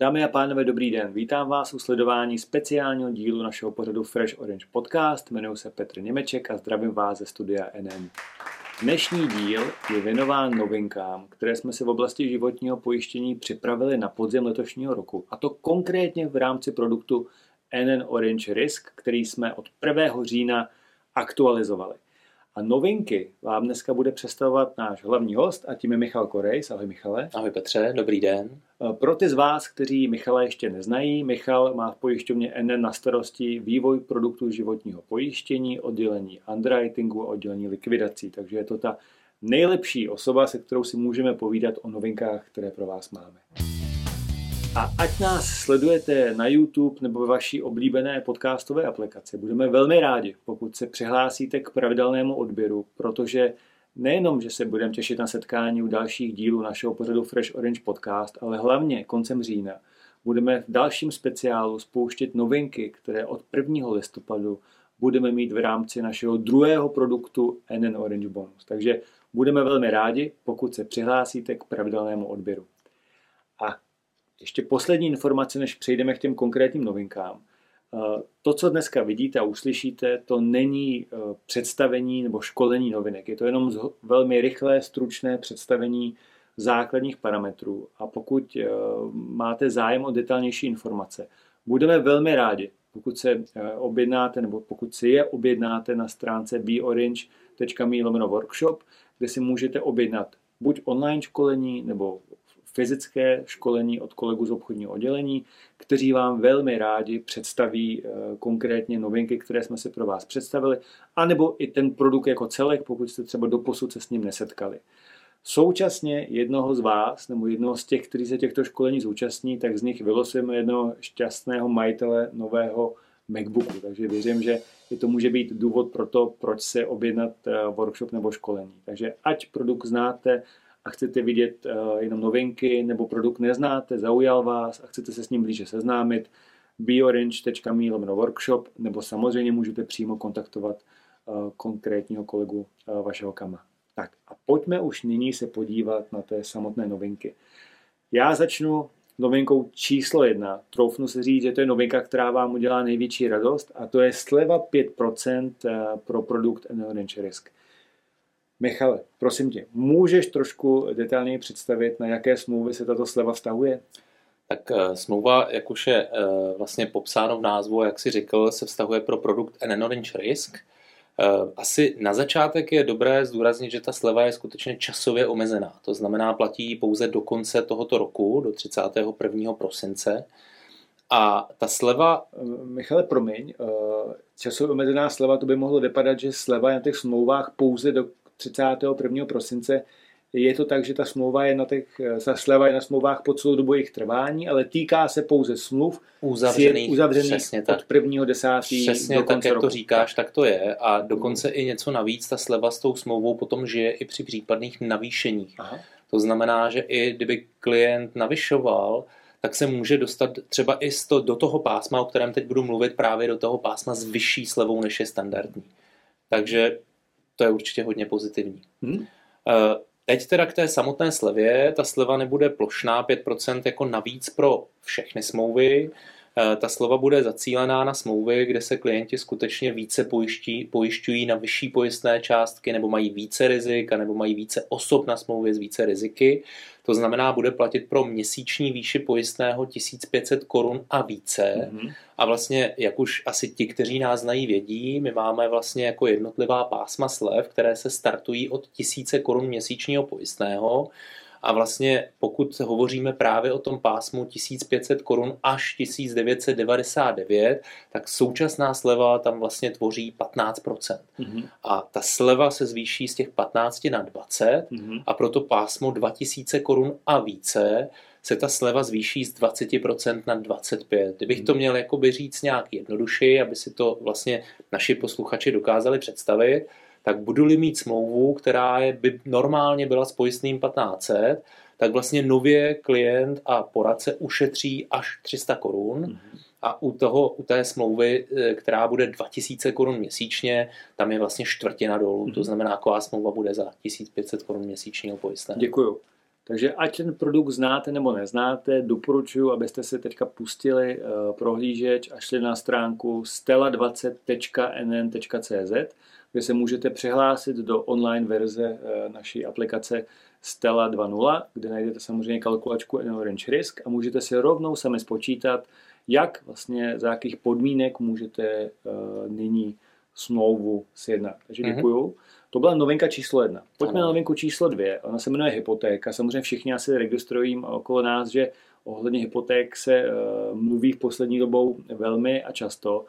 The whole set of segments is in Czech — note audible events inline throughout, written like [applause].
Dámy a pánové, dobrý den. Vítám vás u sledování speciálního dílu našeho pořadu Fresh Orange Podcast. Jmenuji se Petr Němeček a zdravím vás ze studia NN. Dnešní díl je věnován novinkám, které jsme si v oblasti životního pojištění připravili na podzim letošního roku. A to konkrétně v rámci produktu NN Orange Risk, který jsme od 1. října aktualizovali. A novinky vám dneska bude představovat náš hlavní host a tím je Michal Korejs. Ahoj Michale. Ahoj Petře, dobrý den. Pro ty z vás, kteří Michala ještě neznají, Michal má v pojišťovně NN na starosti vývoj produktů životního pojištění, oddělení underwritingu a oddělení likvidací. Takže je to ta nejlepší osoba, se kterou si můžeme povídat o novinkách, které pro vás máme. A ať nás sledujete na YouTube nebo ve vaší oblíbené podcastové aplikaci, budeme velmi rádi, pokud se přihlásíte k pravidelnému odběru, protože nejenom, že se budeme těšit na setkání u dalších dílů našeho pořadu Fresh Orange Podcast, ale hlavně koncem října budeme v dalším speciálu spouštět novinky, které od 1. listopadu budeme mít v rámci našeho druhého produktu NN Orange Bonus. Takže budeme velmi rádi, pokud se přihlásíte k pravidelnému odběru. Ještě poslední informace, než přejdeme k těm konkrétním novinkám. Eh, to, co dneska vidíte a uslyšíte, to není eh, představení nebo školení novinek. Je to jenom velmi rychlé, stručné představení základních parametrů. A pokud eh, máte zájem o detailnější informace, budeme velmi rádi, pokud se objednáte nebo pokud si je objednáte na stránce beorange.me workshop, kde si můžete objednat buď online školení nebo fyzické školení od kolegů z obchodního oddělení, kteří vám velmi rádi představí eh, konkrétně novinky, které jsme si pro vás představili, anebo i ten produkt jako celek, pokud jste třeba doposud se s ním nesetkali. Současně jednoho z vás, nebo jednoho z těch, kteří se těchto školení zúčastní, tak z nich vylosujeme jednoho šťastného majitele nového MacBooku. Takže věřím, že i to může být důvod pro to, proč se objednat eh, workshop nebo školení. Takže ať produkt znáte, a chcete vidět uh, jenom novinky nebo produkt neznáte, zaujal vás a chcete se s ním blíže seznámit, biorange.me workshop nebo samozřejmě můžete přímo kontaktovat uh, konkrétního kolegu uh, vašeho kama. Tak a pojďme už nyní se podívat na té samotné novinky. Já začnu novinkou číslo jedna. Troufnu se říct, že to je novinka, která vám udělá největší radost a to je sleva 5% pro produkt Orange Risk. Michale, prosím tě, můžeš trošku detailněji představit, na jaké smlouvy se tato sleva vztahuje? Tak uh, smlouva, jak už je uh, vlastně popsáno v názvu, jak si řekl, se vztahuje pro produkt NN Orange Risk. Uh, asi na začátek je dobré zdůraznit, že ta sleva je skutečně časově omezená. To znamená, platí pouze do konce tohoto roku, do 31. prosince. A ta sleva... Michale, promiň, časově omezená sleva, to by mohlo vypadat, že sleva je na těch smlouvách pouze do 31. prosince. Je to tak, že ta smlouva je na těch, ta sleva je na smlouvách po celou dobu jejich trvání, ale týká se pouze smluv uzavřených, uzavřených přesně od 1. 10. Přesně do tak, jak roku. to říkáš, tak to je. A dokonce i něco navíc, ta sleva s tou smlouvou potom žije i při případných navýšeních. Aha. To znamená, že i kdyby klient navyšoval, tak se může dostat třeba i to, do toho pásma, o kterém teď budu mluvit, právě do toho pásma s vyšší slevou, než je standardní. Takže to je určitě hodně pozitivní. Hmm. Teď teda k té samotné slevě, ta sleva nebude plošná 5% jako navíc pro všechny smlouvy, Eh, ta slova bude zacílená na smlouvy, kde se klienti skutečně více pojiští, pojišťují na vyšší pojistné částky, nebo mají více rizik, nebo mají více osob na smlouvě s více riziky. To znamená, bude platit pro měsíční výši pojistného 1500 korun a více. Mm-hmm. A vlastně, jak už asi ti, kteří nás znají, vědí, my máme vlastně jako jednotlivá pásma slev, které se startují od 1000 korun měsíčního pojistného a vlastně pokud hovoříme právě o tom pásmu 1500 korun až 1999, tak současná sleva tam vlastně tvoří 15%. Mm-hmm. A ta sleva se zvýší z těch 15 na 20 mm-hmm. a proto pásmo 2000 korun a více se ta sleva zvýší z 20% na 25%. Kdybych to mhm. měl jakoby říct nějak jednodušeji, aby si to vlastně naši posluchači dokázali představit, tak budu-li mít smlouvu, která je, by normálně byla s pojistným 1500, tak vlastně nově klient a poradce ušetří až 300 korun. Mm-hmm. A u, toho, u té smlouvy, e, která bude 2000 korun měsíčně, tam je vlastně čtvrtina dolů. Mm-hmm. To znamená, taková smlouva bude za 1500 korun měsíčního pojistného. Děkuju. Takže ať ten produkt znáte nebo neznáte, doporučuji, abyste si teďka pustili uh, prohlížeč a šli na stránku stela20.nn.cz, kde se můžete přihlásit do online verze uh, naší aplikace Stella 2.0, kde najdete samozřejmě kalkulačku Orange Risk a můžete si rovnou sami spočítat, jak vlastně, za jakých podmínek můžete uh, nyní smlouvu sjednat. Takže mhm. děkuju. Mm-hmm. To byla novinka číslo jedna. Pojďme ano. na novinku číslo dvě. Ona se jmenuje hypotéka. Samozřejmě všichni asi registrují okolo nás, že ohledně hypoték se uh, mluví v poslední dobou velmi a často.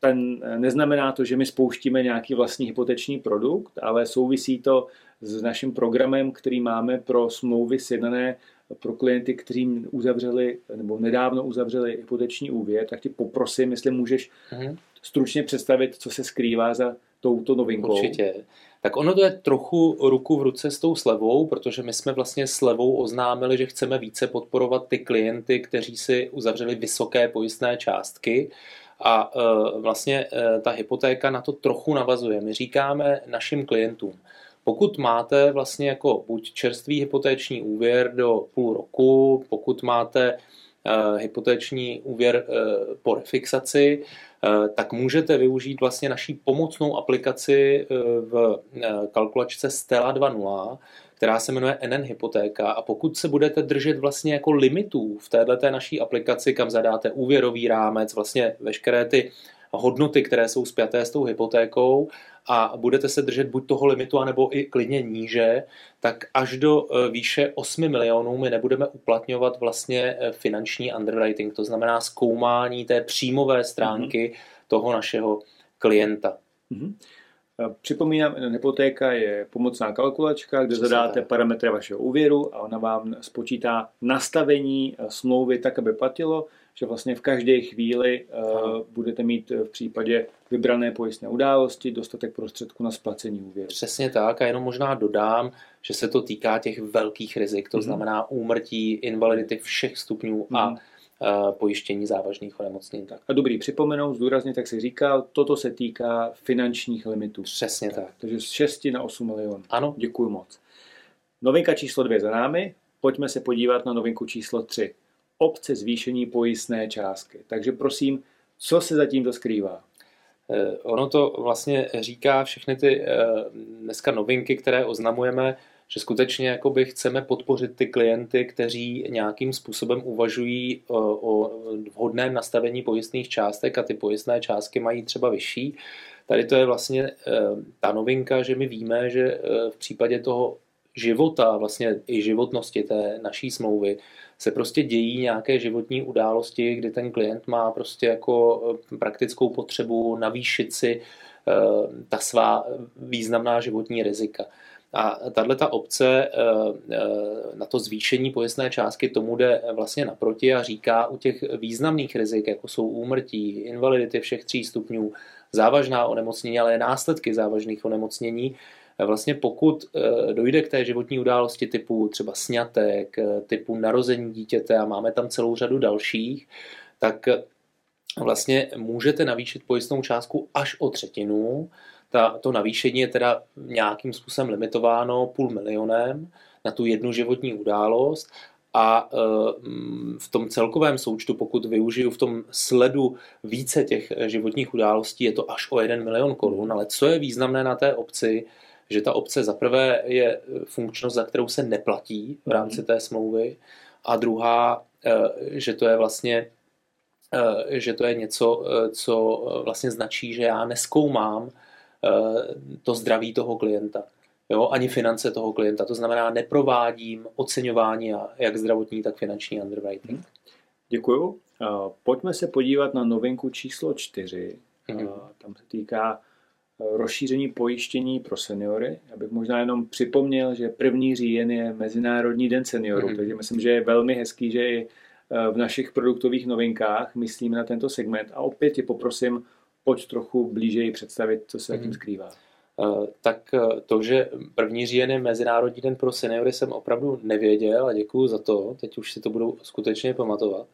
Ten, uh, neznamená to, že my spouštíme nějaký vlastní hypoteční produkt, ale souvisí to s naším programem, který máme pro smlouvy sjednané pro klienty, kteří uzavřeli nebo nedávno uzavřeli hypoteční úvěr, tak ti poprosím, jestli můžeš uh-huh. stručně představit, co se skrývá za touto novinkou. Určitě. Tak ono to je trochu ruku v ruce s tou slevou, protože my jsme vlastně slevou oznámili, že chceme více podporovat ty klienty, kteří si uzavřeli vysoké pojistné částky. A e, vlastně e, ta hypotéka na to trochu navazuje. My říkáme našim klientům, pokud máte vlastně jako buď čerstvý hypotéční úvěr do půl roku, pokud máte uh, hypotéční úvěr po refixaci, tak můžete využít vlastně naší pomocnou aplikaci v kalkulačce Stella 2.0, která se jmenuje NN Hypotéka a pokud se budete držet vlastně jako limitů v této naší aplikaci, kam zadáte úvěrový rámec, vlastně veškeré ty hodnoty, které jsou spjaté s tou hypotékou a budete se držet buď toho limitu, anebo i klidně níže, tak až do e, výše 8 milionů my nebudeme uplatňovat vlastně e, finanční underwriting, to znamená zkoumání té příjmové stránky mm-hmm. toho našeho klienta. Mm-hmm. Připomínám, hypotéka je pomocná kalkulačka, kde Přesně zadáte tak. parametry vašeho úvěru a ona vám spočítá nastavení e, smlouvy tak, aby platilo že vlastně v každé chvíli uh, budete mít v případě vybrané pojistné události dostatek prostředků na splacení úvěru. Přesně tak a jenom možná dodám, že se to týká těch velkých rizik, to mm-hmm. znamená úmrtí, invalidity všech stupňů mm-hmm. a uh, pojištění závažných onemocnění. Tak. A dobrý, připomenout, zdůraznit, jak jsi říkal, toto se týká finančních limitů. Přesně tak. tak. Takže z 6 na 8 milionů. Ano. Děkuji moc. Novinka číslo dvě za námi. Pojďme se podívat na novinku číslo 3 obce zvýšení pojistné částky. Takže prosím, co se zatím to skrývá? Eh, ono to vlastně říká všechny ty eh, dneska novinky, které oznamujeme, že skutečně jakoby chceme podpořit ty klienty, kteří nějakým způsobem uvažují o, eh, o vhodném nastavení pojistných částek a ty pojistné částky mají třeba vyšší. Tady to je vlastně ta novinka, že my víme, že v případě toho života, vlastně i životnosti té naší smlouvy, se prostě dějí nějaké životní události, kdy ten klient má prostě jako eh, praktickou potřebu navýšit si eh, ta svá významná životní rizika. A tahle ta obce eh, na to zvýšení pojistné částky tomu jde vlastně naproti a říká u těch významných rizik, jako jsou úmrtí, invalidity všech tří stupňů, závažná onemocnění, ale následky závažných onemocnění, vlastně pokud eh, dojde k té životní události typu třeba sňatek, eh, typu narození dítěte a máme tam celou řadu dalších, tak eh, vlastně můžete navýšit pojistnou částku až o třetinu. Ta, to navýšení je teda nějakým způsobem limitováno půl milionem na tu jednu životní událost a v tom celkovém součtu, pokud využiju v tom sledu více těch životních událostí, je to až o 1 milion korun, ale co je významné na té obci, že ta obce za prvé je funkčnost, za kterou se neplatí v rámci mhm. té smlouvy a druhá, že to je vlastně že to je něco, co vlastně značí, že já neskoumám to zdraví toho klienta. Jo, ani finance toho klienta. To znamená, neprovádím oceňování jak zdravotní, tak finanční underwriting. Mhm. Děkuju. Pojďme se podívat na novinku číslo čtyři. Mm-hmm. Tam se týká rozšíření pojištění pro seniory. Já bych možná jenom připomněl, že první říjen je Mezinárodní den seniorů, mm-hmm. takže myslím, že je velmi hezký, že i eh, v našich produktových novinkách myslíme na tento segment. A opět tě poprosím, pojď trochu blíže představit, co se mm-hmm. tím skrývá. Uh, tak eh, to, že první říjen je Mezinárodní den pro seniory, jsem opravdu nevěděl a děkuji za to. Teď už si to budou skutečně pamatovat.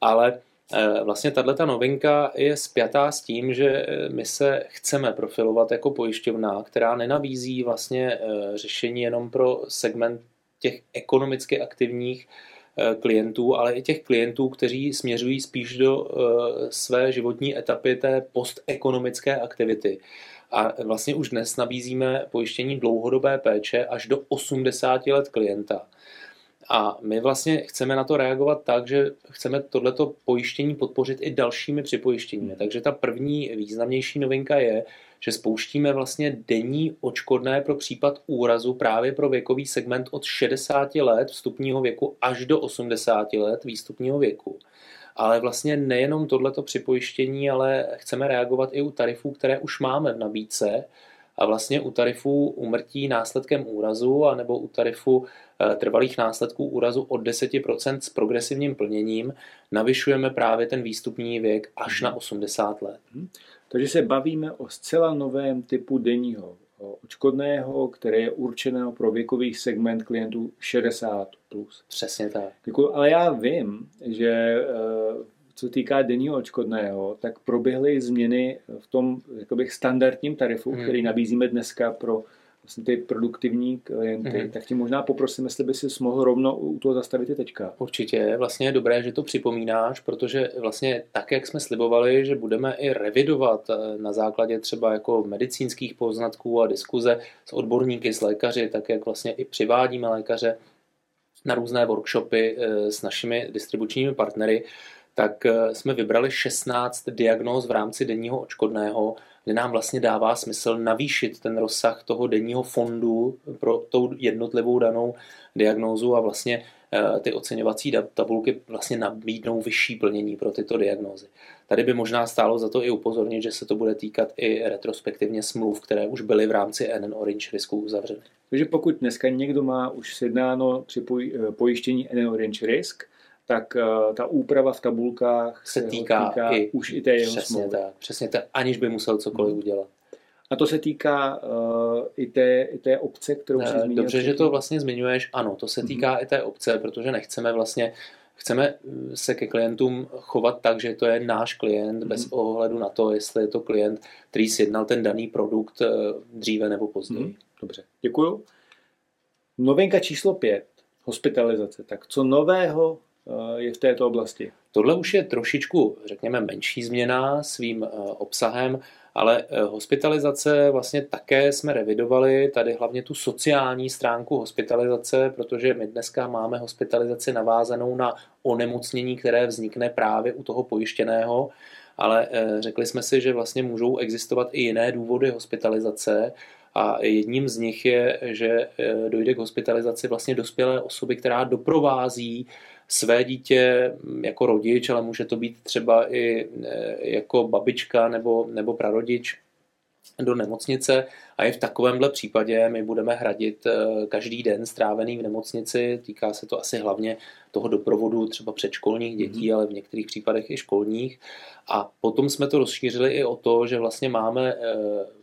Ale Eh, vlastně tato novinka je spjatá s tím, že eh, my se chceme profilovat jako pojišťovna, která nenabízí vlastně eh, řešení jenom pro segment těch ekonomicky aktivních eh, klientů, ale i těch klientů, kteří směřují spíš do své životní etapy té postekonomické aktivity. A vlastně už dnes nabízíme pojištění dlouhodobé péče až do 80 let klienta. A my vlastně chceme na to reagovat tak, že chceme tohleto pojištění podpořit i dalšími připojištěními. Takže ta první významnější novinka je, že spouštíme vlastně denní očkodné pro případ úrazu právě pro věkový segment od 60 let vstupního věku až do 80 let výstupního věku. Ale vlastně nejenom tohleto připojištění, ale chceme reagovat i u tarifů, které už máme v nabídce, a vlastně u tarifů umrtí následkem úrazu a nebo u tarifu trvalých následků úrazu od 10% s progresivním plněním navyšujeme právě ten výstupní věk až na 80 let. Hmm. Takže se bavíme o zcela novém typu denního očkodného, které je určeno pro věkový segment klientů 60+. Plus. Přesně tak. Děkuji, ale já vím, že eh, co týká denního očkodného, tak proběhly změny v tom jakoby, standardním tarifu, hmm. který nabízíme dneska pro vlastně ty produktivní klienty, hmm. tak ti možná poprosím, jestli by si mohl rovno u toho zastavit i teďka. Určitě, vlastně je dobré, že to připomínáš, protože vlastně tak, jak jsme slibovali, že budeme i revidovat eh, na základě třeba jako medicínských poznatků a diskuze s odborníky, s lékaři, tak jak vlastně i přivádíme lékaře na různé workshopy eh, s našimi distribučními partnery, tak eh, jsme vybrali 16 diagnóz v rámci denního očkodného, kde nám vlastně dává smysl navýšit ten rozsah toho denního fondu pro tou jednotlivou danou diagnózu a vlastně eh, ty oceňovací tabulky vlastně nabídnou vyšší plnění pro tyto diagnózy. Tady by možná stálo za to i upozornit, že se to bude týkat i retrospektivně smluv, které už byly v rámci NN Orange risku uzavřeny. Takže pokud dneska někdo má už sjednáno při eh, pojištění NN Orange Risk, tak uh, ta úprava v tabulkách se, týká, týká i, už i té jeho přesně smlouvy. tak, přesně tak, aniž by musel cokoliv hmm. udělat. A to se týká uh, i, té, i té obce, kterou jsi zmínil. Dobře, že to vlastně zmiňuješ. Ano, to se mhm. týká hmm. i té obce, protože nechceme vlastně chceme se ke klientům chovat tak, že to je náš klient, hmm. bez ohledu na to, jestli je to klient, který sjednal ten daný produkt eh, dříve nebo později. Hmm. Dobře, děkuju. Novinka číslo pět, hospitalizace. Tak co nového Eh, je v této oblasti. Tohle už je trošičku, řekněme, menší změna svým eh, obsahem, ale eh, hospitalizace vlastně také jsme revidovali, tady hlavně tu sociální stránku hospitalizace, protože my dneska máme hospitalizaci navázanou na onemocnění, které vznikne právě u toho pojištěného, ale řekli jsme si, že vlastně můžou existovat i jiné důvody hospitalizace, a jedním z nich je, že dojde k hospitalizaci vlastně dospělé osoby, která doprovází své dítě jako rodič, ale může to být třeba i e, jako babička nebo, nebo prarodič do nemocnice a i v takovémhle případě my budeme hradit e, každý den strávený v nemocnici. Týká se to asi hlavně toho doprovodu třeba předškolních dětí, mm-hmm. ale v některých případech i školních. A potom jsme to rozšířili i o to, že vlastně máme e,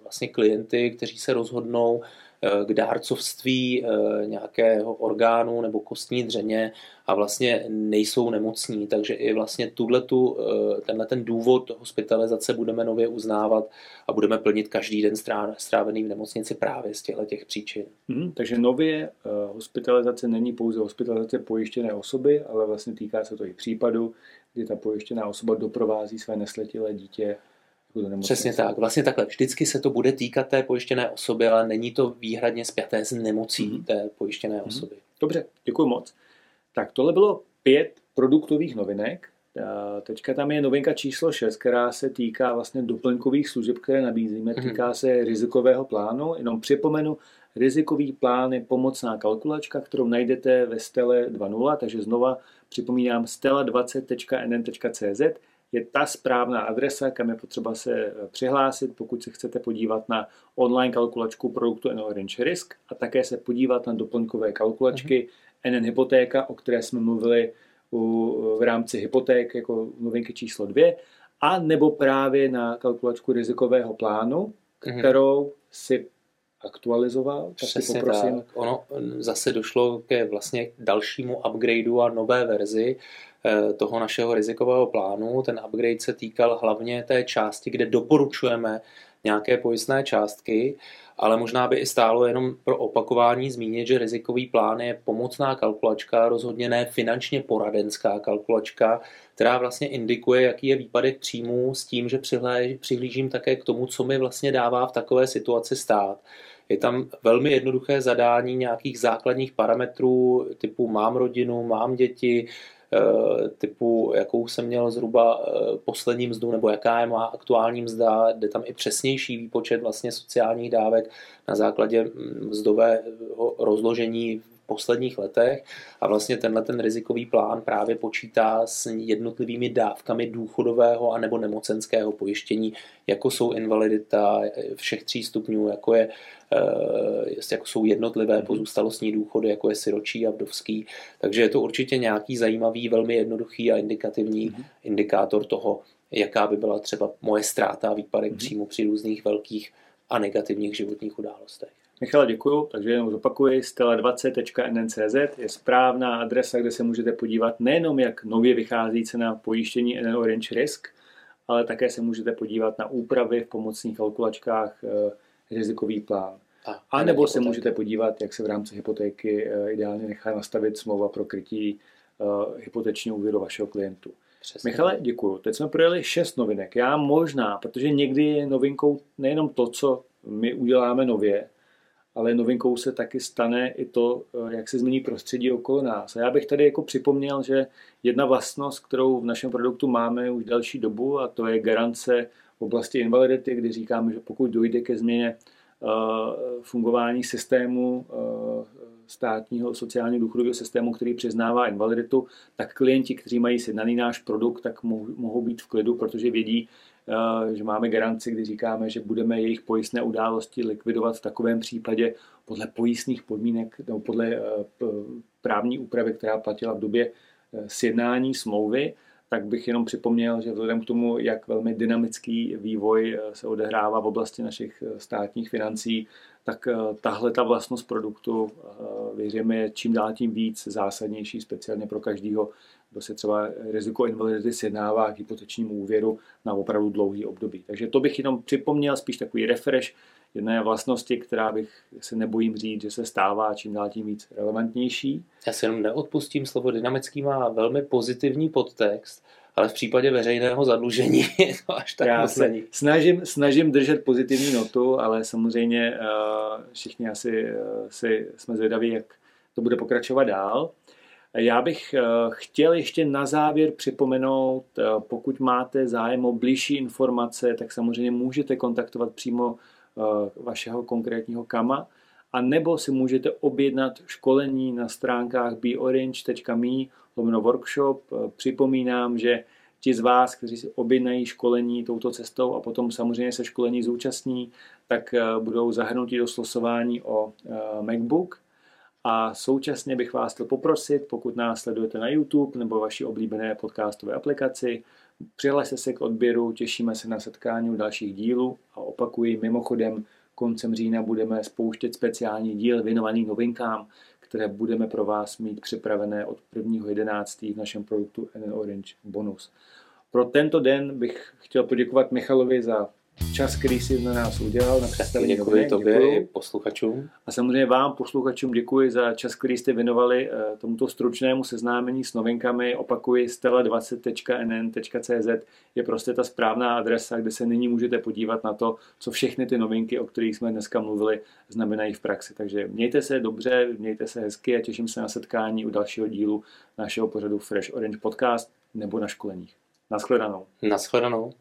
vlastně klienty, kteří se rozhodnou k dárcovství eh, nějakého orgánu nebo kostní dřeně a vlastně nejsou nemocní, takže i vlastně tuhletu, eh, tenhle ten důvod hospitalizace budeme nově uznávat a budeme plnit každý den strávený v nemocnici právě z těchto těch příčin. Hmm, takže nově hospitalizace není pouze hospitalizace pojištěné osoby, ale vlastně týká se to i případu, kdy ta pojištěná osoba doprovází své nesletilé dítě Přesně tak. Vlastně takhle. Vždycky se to bude týkat té pojištěné osoby, ale není to výhradně spjaté s nemocí mm-hmm. té pojištěné mm-hmm. osoby. Dobře, děkuji moc. Tak tohle bylo pět produktových novinek. Teďka tam je novinka číslo 6, která se týká vlastně doplňkových služeb, které nabízíme. Mm-hmm. Týká se rizikového plánu. Jenom připomenu, rizikový plán je pomocná kalkulačka, kterou najdete ve Stele 2.0, takže znova připomínám stela20.nn.cz je ta správná adresa, kam je potřeba se eh, přihlásit, pokud se chcete podívat na online kalkulačku produktu N Orange Risk a také se podívat na doplňkové kalkulačky uh-huh. NN Hypotéka, o které jsme mluvili u, v rámci hypoték jako novinky číslo dvě, a nebo právě na kalkulačku rizikového plánu, mhm. kterou uh-huh. si aktualizoval. Přesně tak. Ono zase došlo ke vlastně dalšímu upgradeu a nové verzi, toho našeho rizikového plánu. Ten upgrade se týkal hlavně té části, kde doporučujeme nějaké pojistné částky ale možná by i stálo jenom pro opakování zmínit, že rizikový plán je pomocná kalkulačka, rozhodně ne finančně poradenská kalkulačka, která vlastně indikuje, jaký je výpadek příjmů s tím, že přihlížím také k tomu, co mi vlastně dává v takové situaci stát. Je tam velmi jednoduché zadání nějakých základních parametrů typu mám rodinu, mám děti, Eh, typu, jakou jsem měl zhruba eh, poslední mzdu, nebo jaká je má aktuální mzda, jde tam i přesnější výpočet vlastně sociálních dávek na základě mm, mzdového rozložení posledních letech a vlastně tenhle ten rizikový plán právě počítá s jednotlivými dávkami důchodového a nebo nemocenského pojištění, jako jsou invalidita všech tří stupňů, jako, je, eh, jako jsou jednotlivé pozůstalostní důchody, jako je siročí a vdovský. Takže je to určitě nějaký zajímavý, velmi jednoduchý a indikativní mm-hmm. indikátor toho, jaká by byla třeba moje ztráta a výpadek mm-hmm. příjmu při různých velkých a negativních životních událostech. Michale, děkuju, takže jenom zopakuji, stela20.nncz je správná adresa, kde se můžete podívat nejenom, jak nově vychází cena pojištění NN Orange Risk, ale také se můžete podívat na úpravy v pomocných kalkulačkách eh, rizikový plán. A, a nebo se můžete podívat, jak se v rámci hypotéky eh, ideálně nechá nastavit smlouva pro krytí uh, hypotečního úvěru vašeho klientu. Přesně. Michale, děkuji. Teď jsme projeli šest novinek. Já možná, protože někdy je novinkou nejenom to, co my uděláme nově, ale novinkou se taky stane i to, eh, jak se změní prostředí okolo nás. A já bych tady jako připomněl, že jedna vlastnost, kterou v našem produktu máme už další dobu, a to je garance v oblasti invalidity, kdy říkáme, že pokud dojde ke změně fungování systému eh, státního sociálního důchodového systému, který přiznává invaliditu, tak klienti, kteří mají sjednaný náš produkt, tak mohou být v klidu, protože vědí, Eh, že máme garanci, kdy říkáme, že budeme jejich pojistné události likvidovat v takovém případě podle pojistných podmínek nebo podle eh, právní úpravy, která platila v době eh, sjednání smlouvy, tak bych jenom připomněl, že vzhledem k tomu, jak velmi dynamický vývoj se odehrává v oblasti našich státních financí, tak tahle ta vlastnost produktu, věříme, je čím dál tím víc zásadnější, speciálně pro každého kdo se třeba riziko invalidity sjednává k hypotečnímu úvěru na opravdu dlouhý období. Takže to bych jenom připomněl, spíš takový refresh jedné vlastnosti, která bych se nebojím říct, že se stává čím dál tím víc relevantnější. Já se jenom neodpustím, slovo dynamický má velmi pozitivní podtext, ale v případě veřejného zadlužení je [laughs] to až tak Já se snažím, snažím držet pozitivní notu, ale samozřejmě uh, všichni asi uh, si jsme zvědaví, jak to bude pokračovat dál. Já bych eh, chtěl ještě na závěr připomenout, eh, pokud máte zájem o blížší informace, tak samozřejmě můžete kontaktovat přímo eh, vašeho konkrétního kama, a nebo si můžete objednat školení na stránkách beorange.me lomeno workshop. Připomínám, že ti z vás, kteří si objednají školení touto cestou a potom samozřejmě se školení zúčastní, tak budou zahrnuti do slosování o MacBook. A současně bych vás chtěl poprosit, pokud nás sledujete na YouTube nebo vaší oblíbené podcastové aplikaci, přihlaste se k odběru, těšíme se na setkání u dalších dílů a opakuji, mimochodem koncem října budeme spouštět speciální díl věnovaný novinkám, které budeme pro vás mít připravené od 1.11. v našem produktu NN Orange Bonus. Pro tento den bych chtěl poděkovat Michalovi za čas, který si na nás udělal, na představení Děkuji tobě děkuji. i posluchačům. A samozřejmě vám, posluchačům, děkuji za čas, který jste věnovali eh, tomuto stručnému seznámení s novinkami. Opakuji, stela20.nn.cz je prostě ta správná adresa, kde se nyní můžete podívat na to, co všechny ty novinky, o kterých jsme dneska mluvili, znamenají v praxi. Takže mějte se dobře, mějte se hezky a těším se na setkání u dalšího dílu našeho pořadu Fresh Orange Podcast nebo na školeních. Naschledanou. Naschledanou.